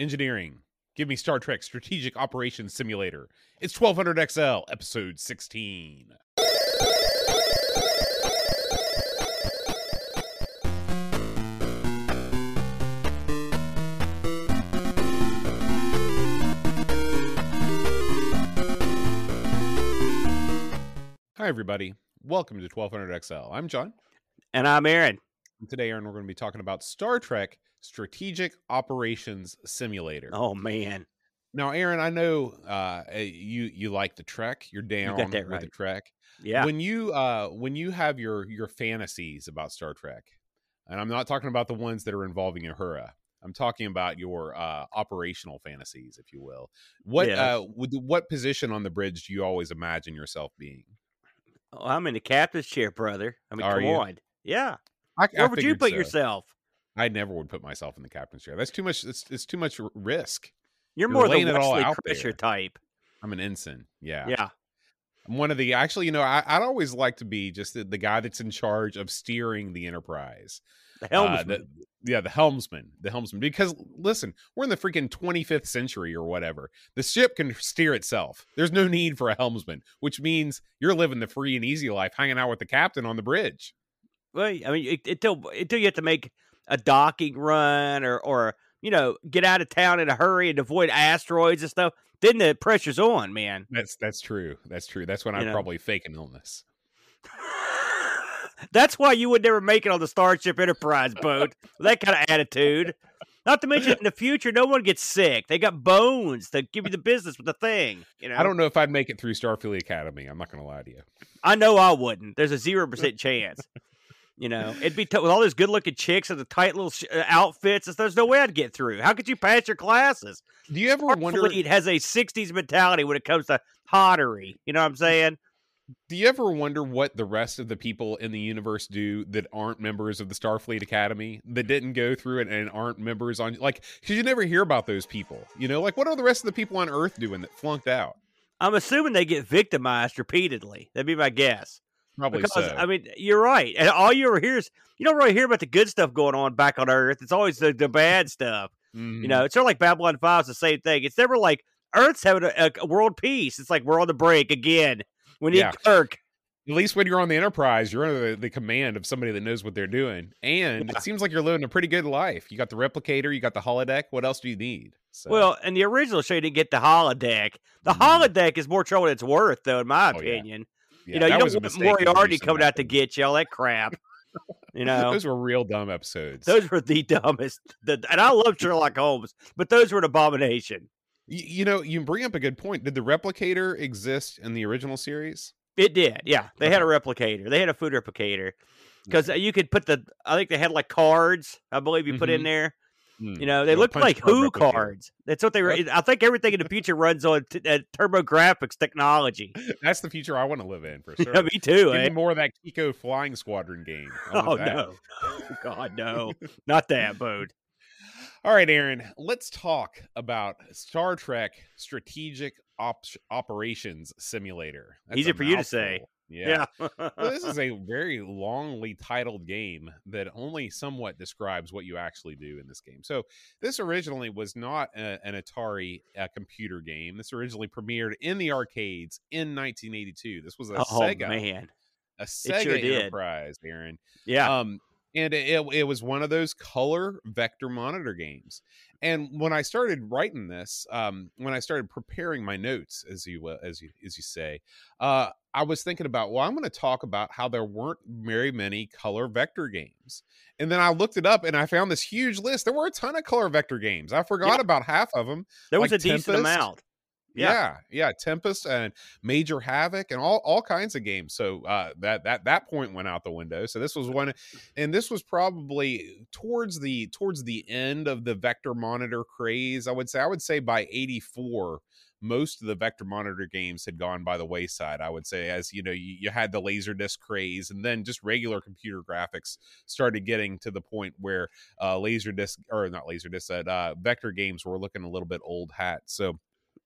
engineering. Give me Star Trek Strategic Operations Simulator. It's 1200 XL, episode 16. Hi, everybody. Welcome to 1200 XL. I'm John. And I'm Aaron. And today, Aaron, we're going to be talking about Star Trek Strategic Operations Simulator. Oh, man. Now, Aaron, I know uh, you you like the Trek. You're down got that with the Trek. Yeah. When you uh, when you have your your fantasies about Star Trek, and I'm not talking about the ones that are involving Uhura. I'm talking about your uh, operational fantasies, if you will. What Yeah. uh, would, what position on the bridge do you always imagine yourself being? Oh, I'm in the captain's chair, brother. I mean, Are come you? on. Yeah. I, Where I would you put so. yourself? I never would put myself in the captain's chair. That's too much. It's, it's too much risk. You're, You're more the laying it all Wesley Crusher type. I'm an ensign. Yeah. Yeah. I'm one of the actually, you know, I, I'd always like to be just the, the guy that's in charge of steering the Enterprise. The Uh, helmsman. the- yeah, the helmsman, the helmsman. Because listen, we're in the freaking 25th century or whatever. The ship can steer itself. There's no need for a helmsman, which means you're living the free and easy life, hanging out with the captain on the bridge. well, I mean, until until you have to make a docking run or or you know get out of town in a hurry and avoid asteroids and stuff, then the pressure's on, man. That's that's true. That's true. That's when You I'm know. probably faking illness. That's why you would never make it on the Starship Enterprise boat. that kind of attitude. Not to mention, in the future, no one gets sick. They got bones to give you the business with the thing. You know, I don't know if I'd make it through Starfleet Academy. I'm not going to lie to you. I know I wouldn't. There's a zero percent chance. You know, it'd be t- with all those good-looking chicks and the tight little sh- uh, outfits. There's no way I'd get through. How could you pass your classes? Do you ever Our wonder? fleet has a '60s mentality when it comes to hottery. You know what I'm saying? Do you ever wonder what the rest of the people in the universe do that aren't members of the Starfleet Academy that didn't go through it and aren't members on like because you never hear about those people. You know, like what are the rest of the people on Earth doing that flunked out? I'm assuming they get victimized repeatedly. That'd be my guess. Probably because so. I mean, you're right, and all you ever hear is you don't really hear about the good stuff going on back on Earth. It's always the, the bad stuff. Mhm. You know, it's sort of like Babylon Five. It's the same thing. It's never like Earth's having a, a, world peace. It's like we're on the break again. We need Yeah. Kirk. at least when you're on the Enterprise, you're under the, the command of somebody that knows what they're doing, and Yeah. it seems like you're living a pretty good life. You got the replicator, you got the holodeck. What else do you need? So, Well, in the original show, you didn't get the holodeck. The Mhm. holodeck is more trouble than it's worth, though, in my Oh, opinion. yeah, you know, you that was a don't want Moriarty coming out to get you, all that crap. You know, Those were real dumb episodes. those were the dumbest. The, and I love Sherlock Holmes, but those were an abomination. Y- you know, you bring up a good point. Did the replicator exist in the original series? It did, yeah. They had a replicator. They had a food replicator because you could put the. I think they had like cards. I believe you put in Mhm. there. Hmm. You know, they looked like Who cards. That's what they were. I think everything in the future runs on t- uh, TurboGrafx technology. That's the future I want to live in for sure. Yeah, me too. Give Eh? me more of that Kiko Flying Squadron game. Oh that. no, God no, not that boat. All right, Aaron, let's talk about Star Trek Strategic Op- Operations Simulator. That's Easy for you to say. Yeah. Yeah, well, this is a very longly titled game that only somewhat describes what you actually do in this game. So, this originally was not a, an Atari uh, computer game. This originally premiered in the arcades in 1982. This was a oh Sega, man, a Sega sure. Enterprise, Aaron. yeah. Um, and it, it was one of those color vector monitor games. And when I started writing this, um, when I started preparing my notes, as you uh, as you as you say, uh, I was thinking about well, I'm going to talk about how there weren't very many color vector games. And then I looked it up and I found this huge list. There were a ton of color vector games. I forgot Yeah. about half of them. there was like a decent amount. Yeah. Yeah. yeah, Tempest and Major Havoc and all all kinds of games. So uh, that that that point went out the window. So this was one, and this was probably towards the towards the end of the vector monitor craze. I would say I would say by eighty four. Most of the vector monitor games had gone by the wayside. I would say, as you know, you, you had the laserdisc craze, and then just regular computer graphics started getting to the point where uh, laserdisc or not laserdisc, that uh, vector games were looking a little bit old hat. So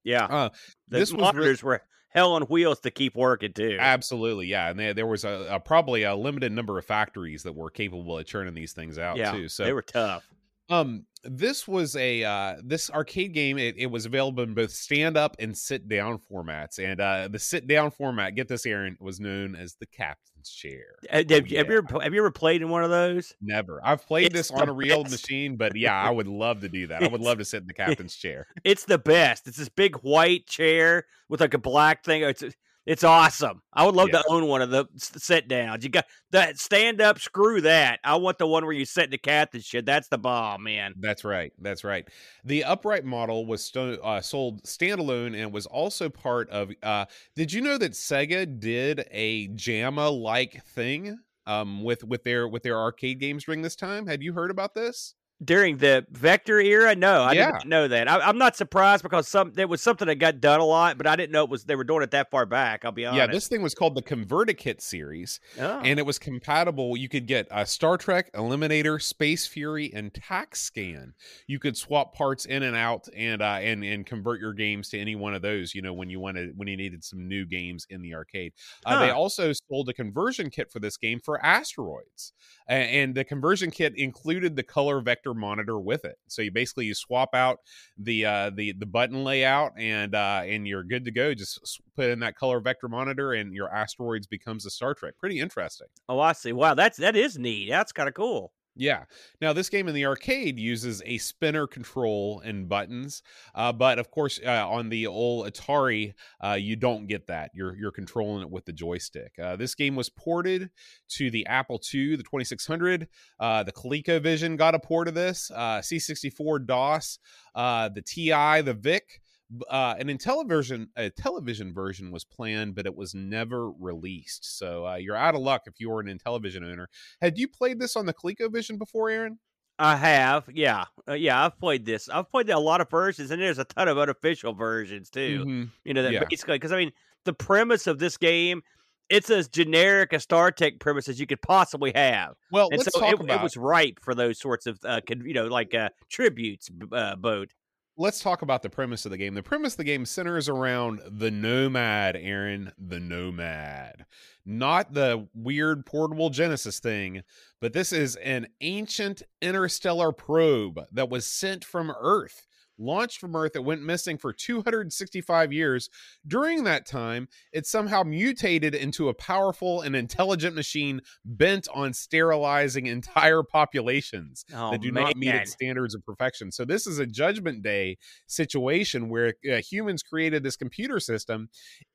Yeah. uh, The this was re- were hell on wheels to keep working too. Absolutely, yeah, and there, there was a, a probably a limited number of factories that were capable of churning these things out yeah. too. So they were tough. Um, this was a uh, this arcade game. It, it was available in both stand up and sit down formats, and uh, the sit down format, get this, Aaron, was known as the captain's chair. Uh, Have, have you ever have you ever played in one of those? Never. I've played It's this on a real best. machine, but yeah, I would love to do that. I would love to sit in the captain's chair. It's the best. It's this big white chair with like a black thing. It's it's awesome. I would love Yeah. to own one of the sit downs. You got that stand up. Screw that. I want the one where you sit in the captain shit. That's the bomb, man. That's right. That's right. The upright model was sto- uh, sold standalone and was also part of. Uh, did you know that Sega did a JAMMA like thing um, with with their with their arcade games during this time? Had you heard about this? During the Vector era, no, I Yeah. didn't know that. I, I'm not surprised because some there was something that got done a lot, but I didn't know it was they were doing it that far back. I'll be honest. Yeah, this thing was called the Convertikit series, Oh. and it was compatible. You could get uh, Star Trek, Eliminator, Space Fury, and Tac/Scan. You could swap parts in and out, and uh, and and convert your games to any one of those. You know, when you wanted when you needed some new games in the arcade. Uh, They also sold a conversion kit for this game for Asteroids, A- and the conversion kit included the color vector monitor with it. So you basically you swap out the uh, the the button layout, and uh, and you're good to go. Just put in that color vector monitor, and your Asteroids becomes a Star Trek. Pretty interesting. oh, I see. Wow, that's that is neat. That's kind of cool. Yeah. Now, this game in the arcade uses a spinner control and buttons, uh, but of course, uh, on the old Atari, uh, you don't get that. You're you're controlling it with the joystick. Uh, this game was ported to the Apple II, the 2600. Uh, the ColecoVision got a port of this. Uh, C64 DOS, the TI, the VIC. Uh, an Intellivision, a television version was planned, but it was never released. So uh, you're out of luck if you were an Intellivision owner. Had you played this on the ColecoVision before, Aaron? I have, yeah, uh, yeah. I've played this. I've played a lot of versions, and there's a ton of unofficial versions too. Mhm. You know, that Yeah. basically because I mean, the premise of this game, it's as generic a Star Trek premise as you could possibly have, Well, and let's so talk it, about it was ripe for those sorts of, uh, you know, like uh, tributes. Uh, boat. Let's talk about the premise of the game. The premise of the game centers around the Nomad, Aaron, the Nomad. Not the weird portable Genesis thing, but this is an ancient interstellar probe that was sent from Earth. Launched from Earth, it went missing for 265 years. During that time, it somehow mutated into a powerful and intelligent machine bent on sterilizing entire populations Oh that do man, not meet its standards of perfection. So this is a judgment day situation where uh, humans created this computer system,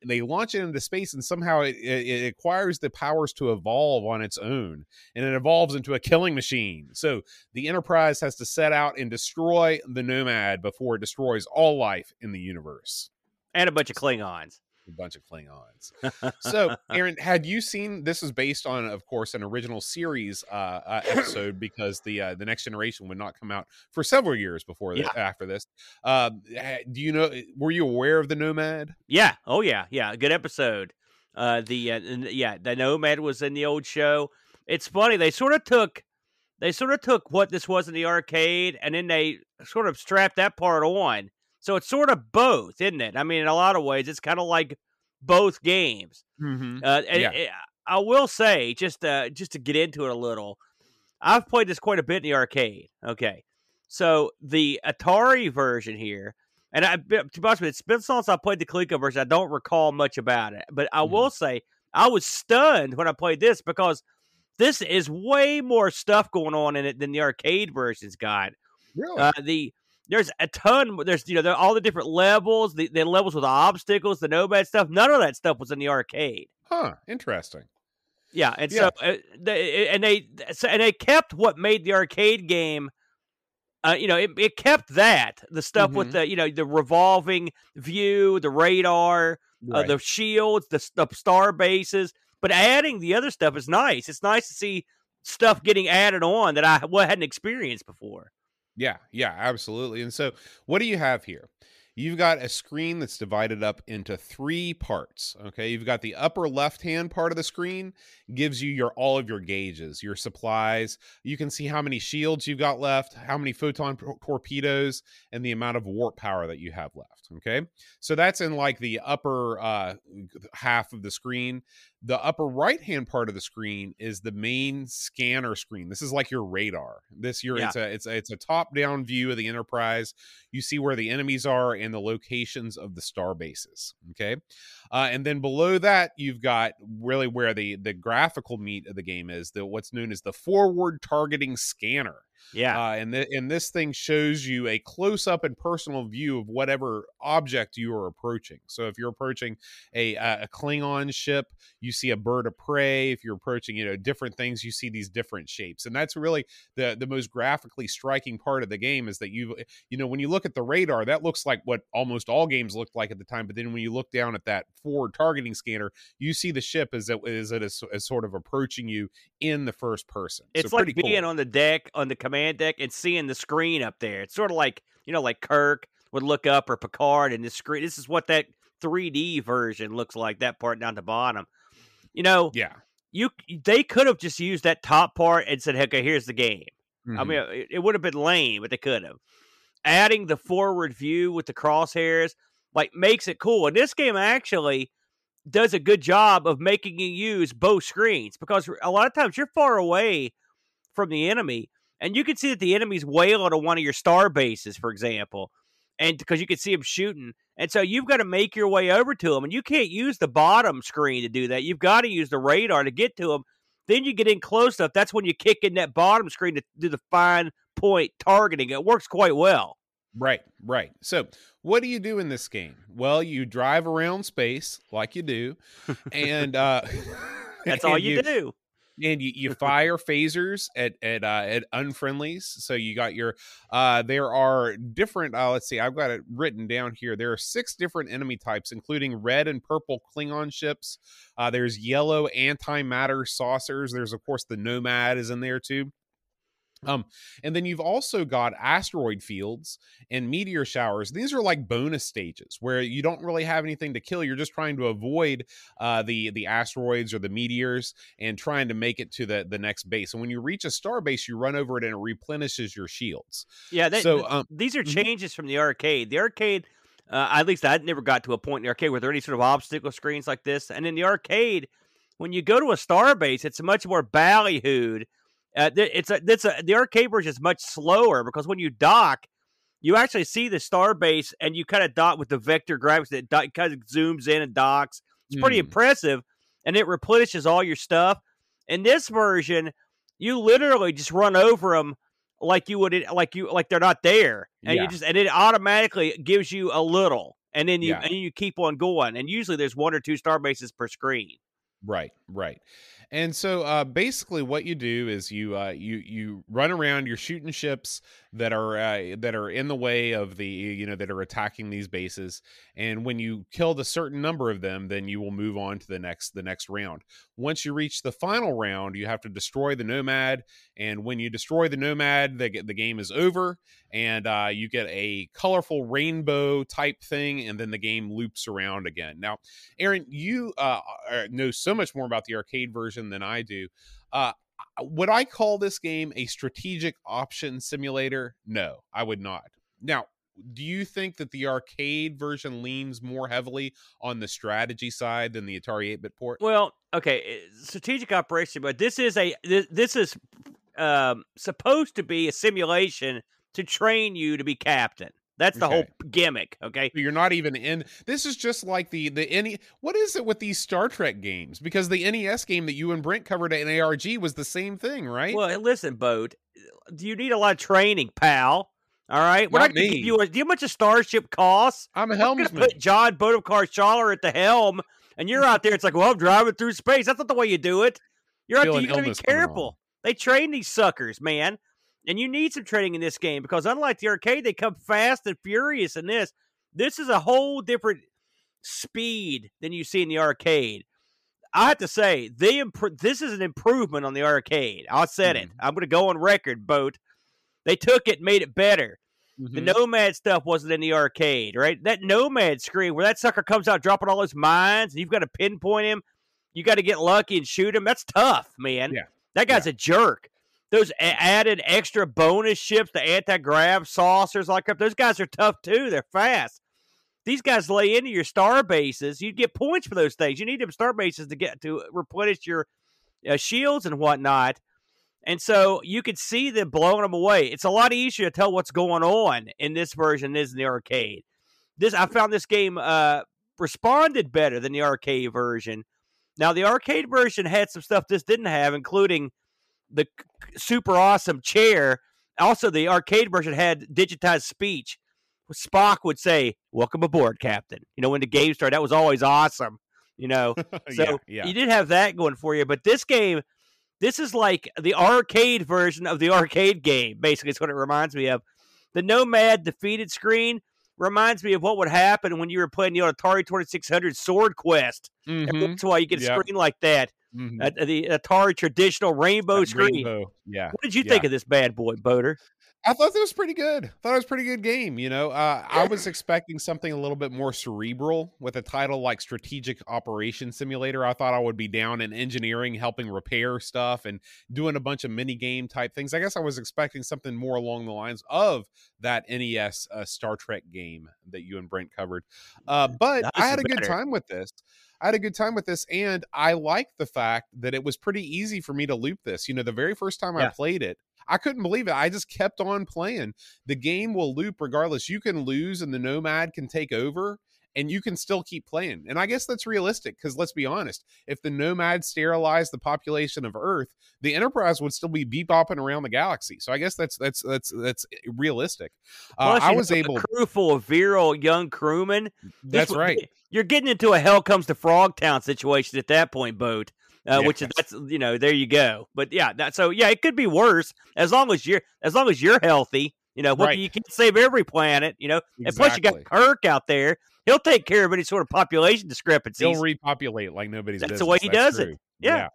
they launch it into space, and somehow it, it, it acquires the powers to evolve on its own, and it evolves into a killing machine. So the Enterprise has to set out and destroy the Nomad before it destroys all life in the universe. and a bunch of Klingons. A bunch of Klingons. So, Aaron, had you seen this is based on, of course, an original series uh, uh, episode because the uh, the next generation would not come out for several years before this, after this. Uh, do you know? Were you aware of the Nomad? Yeah. Oh yeah. Yeah. Good episode. Uh, the uh, yeah, the Nomad was in the old show. It's funny they sort of took they sort of took what this was in the arcade and then they sort of strapped that part on. So it's sort of both, isn't it? I mean, in a lot of ways, it's kind of like both games. Mm-hmm. Uh, and Yeah. it- I will say, just uh, just to get into it a little, I've played this quite a bit in the arcade. Okay, so the Atari version here, and I, to be honest with you, it's been since I played the Coleco version. I don't recall much about it, but I Mhm. will say I was stunned when I played this because this is way more stuff going on in it than the arcade version's got. Really? Uh, the there's a ton. There's you know there, all the different levels, the, the levels with the obstacles, the nomad stuff. None of that stuff was in the arcade. huh. Interesting. Yeah, and Yeah. so uh, they, and they so, and they kept what made the arcade game. Uh, you know, it, it kept that the stuff with Mhm. the you know the revolving view, the radar, uh, the shields, the, the star bases. But adding the other stuff is nice. It's nice to see stuff getting added on that I hadn't experienced before. Yeah, yeah, absolutely. And so, what do you have here? You've got a screen that's divided up into three parts. Okay, you've got the upper left-hand part of the screen gives you your all of your gauges, your supplies. You can see how many shields you've got left, how many photon tor- torpedoes, and the amount of warp power that you have left. Okay, so that's in like the upper uh, half of the screen. The upper right hand part of the screen is the main scanner screen. This is like your radar. This your Yeah. it's a it's a, it's a top down view of the enterprise. You see where the enemies are and the locations of the star bases okay? Uh, and then below that you've got really where the the graphical meat of the game is the what's known as the forward targeting scanner Yeah. uh, and, th- and this thing shows you a close up and personal view of whatever object you are approaching. So if you're approaching a, a a Klingon ship, you see a bird of prey. If you're approaching, you know, different things, you see these different shapes. And that's really the the most graphically striking part of the game is that you you know when you look at the radar, that looks like what almost all games looked like at the time. But then when you look down at that forward targeting scanner, you see the ship as it is it is, is sort of approaching you in the first person. So It's like being cool. on the deck, on the command deck, and seeing the screen up there. It's sort of like you know, like Kirk would look up or Picard, and the screen. This is what that 3D version looks like. That part down the bottom. You know, yeah. you they could have just used that top part and said, "Okay, here's the game." I Mhm. mean, it, it would have been lame, but they could have. Adding the forward view with the crosshairs like makes it cool. And this game actually does a good job of making you use both screens because a lot of times you're far away from the enemy and you can see that the enemy's way onto one of your star bases, for example, and because you can see them shooting. And so you've got to make your way over to them, and you can't use the bottom screen to do that. You've got to use the radar to get to them. Then you get in close enough. That's when you kick in that bottom screen to do the fine point targeting. It works quite well. Right, right. So, what do you do in this game? Well, you drive around space like you do, and uh, That's all and you, do. and you, you fire phasers at at uh, at unfriendlies. So you got your uh, there are different. Uh, let's see, I've got it written down here. There are six different enemy types, including red and purple Klingon ships. Uh, there's yellow antimatter saucers. There's of course the Nomad is in there too. Um, and then you've also got asteroid fields and meteor showers. These are like bonus stages where you don't really have anything to kill. You're just trying to avoid uh, the the asteroids or the meteors and trying to make it to the the next base. And when you reach a star base, you run over it and it replenishes your shields. Yeah, that, so um, these are mhm. changes from the arcade. The arcade, uh, at least I never got to a point in the arcade where there any sort of obstacle screens like this. And in the arcade, when you go to a star base, it's much more ballyhooed. Uh, it's a, it's a, the arcade version is much slower because when you dock, you actually see the star base and you kind of dock with the vector graphics that do- kind of zooms in and docks. It's pretty Mm. impressive, and it replenishes all your stuff. In this version, you literally just run over them like you would like you like they're not there, and Yeah. you just and it automatically gives you a little, and then you Yeah. and you keep on going. And usually there's one or two star bases per screen. Right, right. And so uh, basically, what you do is you uh, you you run around. You're shooting ships that are uh, that are in the way of the you know that are attacking these bases. And when you killed a certain number of them, then you will move on to the next the next round. Once you reach the final round, you have to destroy the nomad. And when you destroy the nomad, the the game is over, and uh, you get a colorful rainbow type thing, and then the game loops around again. Now, Aaron, you uh, know so much more about the arcade version than I do. Uh, would I call this game a strategic option simulator? No, I would not. Now, do you think that the arcade version leans more heavily on the strategy side than the Atari 8 bit port? Well, okay, eh, strategic operation, but this is a this, this is um, supposed to be a simulation to train you to be captain. That's the whole gimmick. Okay, You're not even in. This is just like the the NE. What is it with these Star Trek games? Because the NES game that you and Brent covered at an ARG was the same thing, right? Well, listen, Boat. Do you need a lot of training, pal? All right, we're Not not, going to give you. A, do you know how much a starship costs? I'm a helmsman. We're going to put John Bodekar Schaller at the helm, and you're out there. It's like, well, I'm driving through space. That's not the way you do it. You're out there. You got to be illness coming on. careful. They train these suckers, man, and you need some training in this game because unlike the arcade, they come fast and furious. In this, this is a whole different speed than you see in the arcade. I have to say, they impro- this is an improvement on the arcade. I said it. I'm going to go on record, boat. They took it, made it better. The Mhm. Nomad stuff wasn't in the arcade, right? That Nomad screen where that sucker comes out dropping all his mines, and you've got to pinpoint him. You got to get lucky and shoot him. That's tough, man. Yeah. That guy's a jerk. Those added extra bonus ships, the anti grav saucers like those guys are tough too. They're fast. these guys lay into your star bases. You get points for those things. You need them star bases to get to replenish your uh, shields and whatnot. And so you could see them blowing them away. It's a lot easier to tell what's going on in this version than in the arcade. This I found this game uh, responded better than the arcade version. Now the arcade version had some stuff this didn't have, including the super awesome chair. Also, the arcade version had digitized speech. Spock would say, "Welcome aboard, Captain." You know, when the game started, that was always awesome. You know, so yeah, yeah. you did have that going for you. But this game, this is like the arcade version of the arcade game. Basically, it's what it reminds me of. The Nomad defeated screen reminds me of what would happen when you were playing the Atari 2600 Sword Quest. Mhm. And that's why you get a Yep. screen like that. Mhm. Uh, the Atari traditional rainbow That screen. rainbow, Yeah. What did you yeah. think of this bad boy, Boater? I thought it was pretty good. thought it was a pretty good game. You know, uh, I was expecting something a little bit more cerebral with a title like Strategic Operation Simulator. I thought I would be down in engineering, helping repair stuff and doing a bunch of mini game type things. I guess I was expecting something more along the lines of that NES uh, Star Trek game that you and Brent covered. Uh, but I had a good time with this. I had a good time with this, and I liked the fact that it was pretty easy for me to loop this. You know, the very first time I played it, I couldn't believe it. I just kept on playing. The game will loop regardless. You can lose, and the Nomad can take over, and you can still keep playing. And I guess that's realistic because let's be honest, if the Nomad sterilized the population of Earth, the Enterprise would still be bebopping around the galaxy. So I guess that's that's that's that's realistic. Uh, I was able. a crew full of virile young crewmen. That's right. You're getting into a hell comes to frog town situation at that point, boat. Uh, Which is that's you know there you go. But yeah, that, so yeah, it could be worse as long as you're as long as you're healthy. You know, what, Right. you can't save every planet. You know, and plus you got Kirk out there. He'll take care of any sort of population discrepancies. He'll repopulate like nobody's business That's the way he does it. true. Yeah.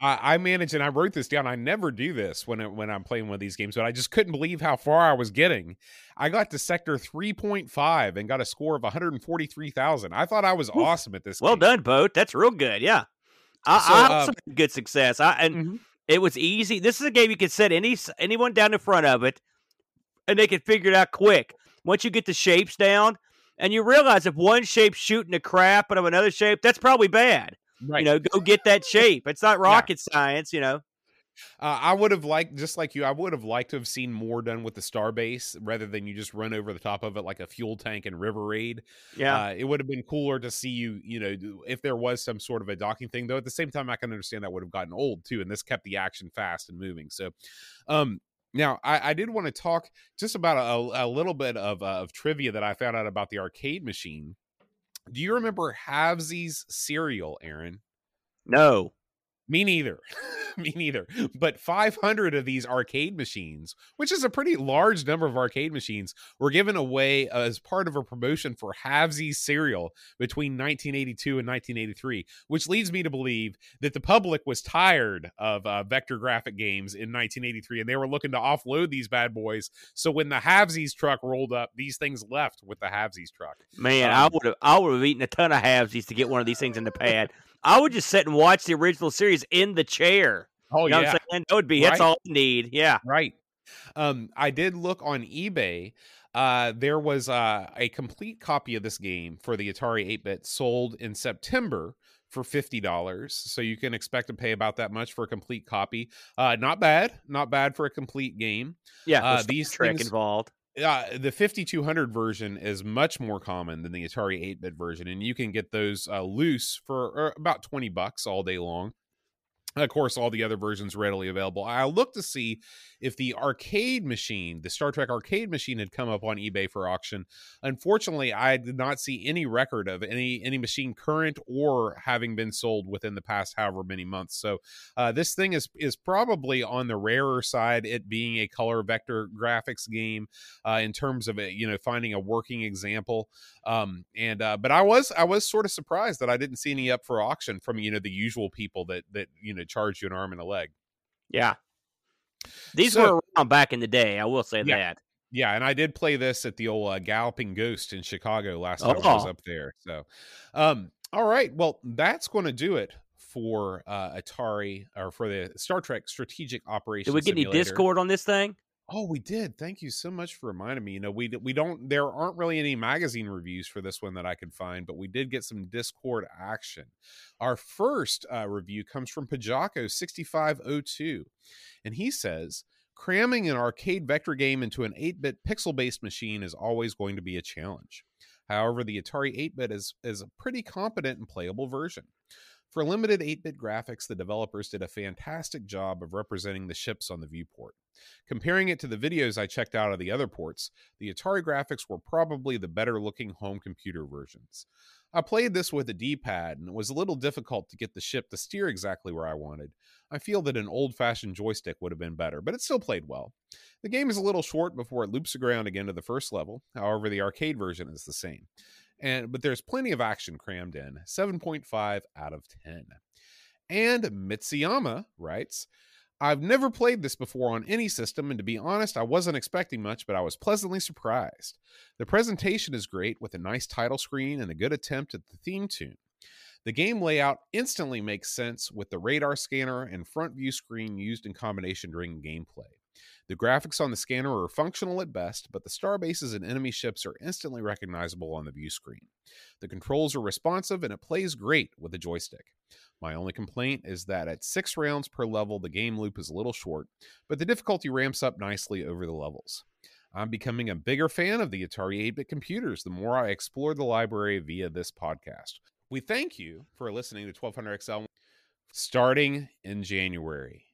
I, I managed, and I wrote this down. I never do this when it, when I'm playing one of these games, but I just couldn't believe how far I was getting. I got to sector 3.5 and got a score of 143,000. I thought I was Oof. awesome at this. well game. done, boat. That's real good. Yeah, I, So, I uh, also good success. I and Mhm. it was easy. This is a game you could set any anyone down in front of it, and they can figure it out quick. Once you get the shapes down, and you realize if one shape's shooting the crap out of another shape, that's probably bad. Right. You know, go get that shape. It's not rocket science. You know. Uh, I would have liked, just like you, I would have liked to have seen more done with the star base rather than you just run over the top of it like a fuel tank in River Raid. Yeah. Uh, it would have been cooler to see you, you know, if there was some sort of a docking thing. Though at the same time, I can understand that would have gotten old too, and this kept the action fast and moving. So, um, now I, I did want to talk just about a, a little bit of uh, of trivia that I found out about the arcade machine. Do you remember Halfsies cereal, Aaron? no. Me neither. Me neither. But 500 of these arcade machines, which is a pretty large number of arcade machines, were given away as part of a promotion for Halfsies cereal between 1982 and 1983, which leads me to believe that the public was tired of uh, vector graphic games in 1983 and they were looking to offload these bad boys. So when the Halfsies truck rolled up, these things left with the Halfsies truck. Man, I Um, would have I would have eaten a ton of Halfsies to get one of these things in the pad. I would just sit and watch the original series in the chair. Oh, you know saying? That would be that's all I need. Yeah. Right. Um, I did look on eBay. Uh, there was uh, a complete copy of this game for the Atari 8 bit sold in September for $50. So you can expect to pay about that much for a complete copy. Uh, not bad. Not bad for a complete game. Yeah. Uh, these Trek things- involved. The 5200 version is much more common than the Atari 8 bit version, and you can get those uh, loose for uh, about 20 bucks all day long. Of course, all the other versions readily available. I looked to see if the arcade machine, the Star Trek arcade machine, had come up on eBay for auction. Unfortunately, I did not see any record of any any machine current or having been sold within the past however many months. So uh, this thing is is probably on the rarer side, it being a color vector graphics game uh, in terms of it, you know finding a working example. Um, and uh, but I was I was sort of surprised that I didn't see any up for auction from you know the usual people that that you know charge you an arm and a leg. Yeah. These So- were around back in the day. I will say Yeah. that. Yeah, and I did play this at the old uh, Galloping Ghost in Chicago last time I was Oh. up there. So, um, all right, well, that's going to do it for uh, Atari or for the Star Trek Strategic Operations. Did we get any Discord on this thing? Oh, we did. Thank you so much for reminding me. You know, we we don't there aren't really any magazine reviews for this one that I could find, but we did get some Discord action. Our first uh, review comes from Pajako sixty five oh two, and he says. Cramming an arcade vector game into an 8 bit pixel based machine is always going to be a challenge. However, the Atari 8 bit is, is a pretty competent and playable version. For limited 8 bit graphics, the developers did a fantastic job of representing the ships on the viewport. Comparing it to the videos I checked out of the other ports, the Atari graphics were probably the better looking home computer versions. I played this with a D pad, and it was a little difficult to get the ship to steer exactly where I wanted. I feel that an old fashioned joystick would have been better, but it still played well. The game is a little short before it loops around again to the first level, however, the arcade version is the same. And but there's plenty of action crammed in. 7.5 out of 10. And Mitsuyama writes, I've never played this before on any system, and to be honest, I wasn't expecting much, but I was pleasantly surprised. The presentation is great with a nice title screen and a good attempt at the theme tune. The game layout instantly makes sense with the radar scanner and front view screen used in combination during gameplay. The graphics on the scanner are functional at best, but the star bases and enemy ships are instantly recognizable on the view screen. The controls are responsive and it plays great with a joystick. My only complaint is that at six rounds per level, the game loop is a little short, but the difficulty ramps up nicely over the levels. I'm becoming a bigger fan of the Atari 8 bit computers the more I explore the library via this podcast. We thank you for listening to 1200XL starting in January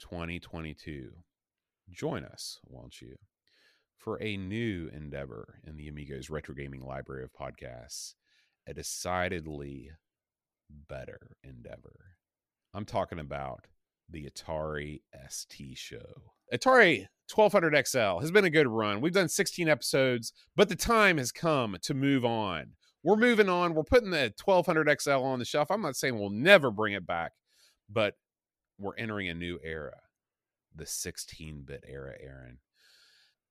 2022. Join us, won't you, for a new endeavor in the Amigos Retro Gaming Library of Podcasts, a decidedly better endeavor. I'm talking about the Atari ST show. Atari 1200 XL has been a good run. We've done 16 episodes, but the time has come to move on. We're moving on. We're putting the 1200 XL on the shelf. I'm not saying we'll never bring it back, but we're entering a new era, the 16 bit era, Aaron.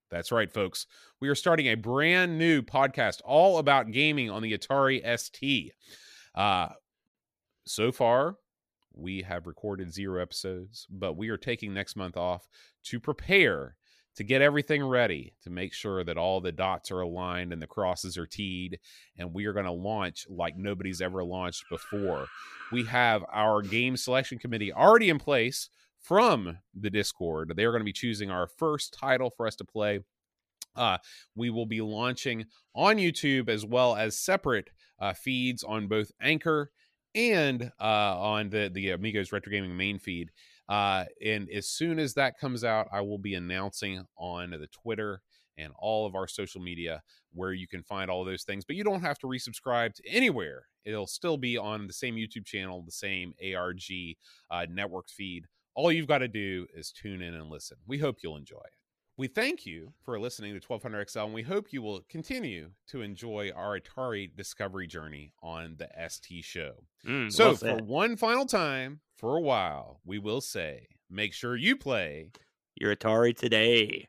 That's right, folks. We are starting a brand new podcast all about gaming on the Atari ST. Uh, so far, we have recorded zero episodes, but we are taking next month off to prepare to get everything ready to make sure that all the dots are aligned and the crosses are teed. And we are going to launch like nobody's ever launched before. We have our game selection committee already in place from the Discord. They are going to be choosing our first title for us to play. Uh, we will be launching on YouTube as well as separate uh, feeds on both Anchor and uh, on the the Amigos Retro Gaming main feed. Uh, and as soon as that comes out, I will be announcing on the Twitter and all of our social media where you can find all those things. But you don't have to resubscribe to anywhere. It'll still be on the same YouTube channel, the same ARG uh, network feed. All you've got to do is tune in and listen. We hope you'll enjoy it. We thank you for listening to 1200XL, and we hope you will continue to enjoy our Atari discovery journey on the ST show. Mm, so, well for one final time, for a while, we will say make sure you play your Atari today.